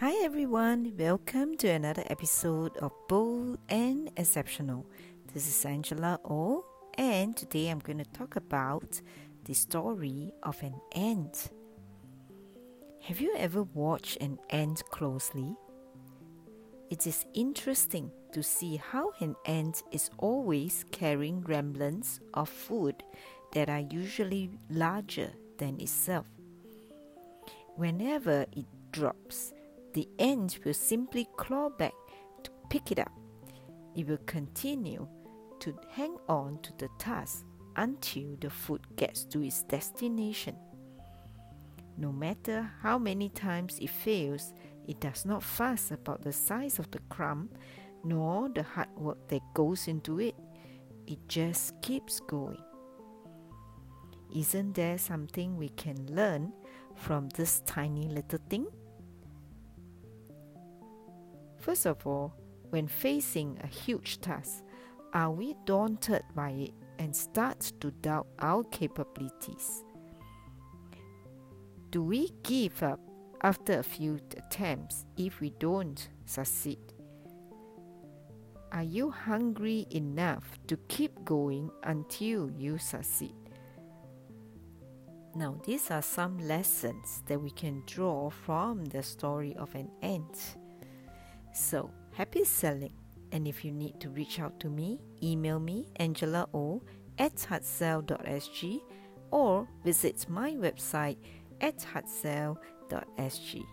Hi everyone, welcome to another episode of Bold and Exceptional. This is Angela O, and today I'm going to talk about the story of an ant. Have you ever watched an ant closely? It is interesting to see how an ant is always carrying remnants of food that are usually larger than itself. Whenever it drops, the ant will simply claw back to pick it up. It will continue to hang on to the task until the food gets to its destination. No matter how many times it fails, it does not fuss about the size of the crumb nor the hard work that goes into it. It just keeps going. Isn't there something we can learn from this tiny little thing? First of all, when facing a huge task, are we daunted by it and start to doubt our capabilities? Do we give up after a few attempts if we don't succeed? Are you hungry enough to keep going until you succeed? Now, these are some lessons that we can draw from the story of an ant. So, happy selling! And if you need to reach out to me, email me angela o at hartsell.sg or visit my website at hartsell.sg.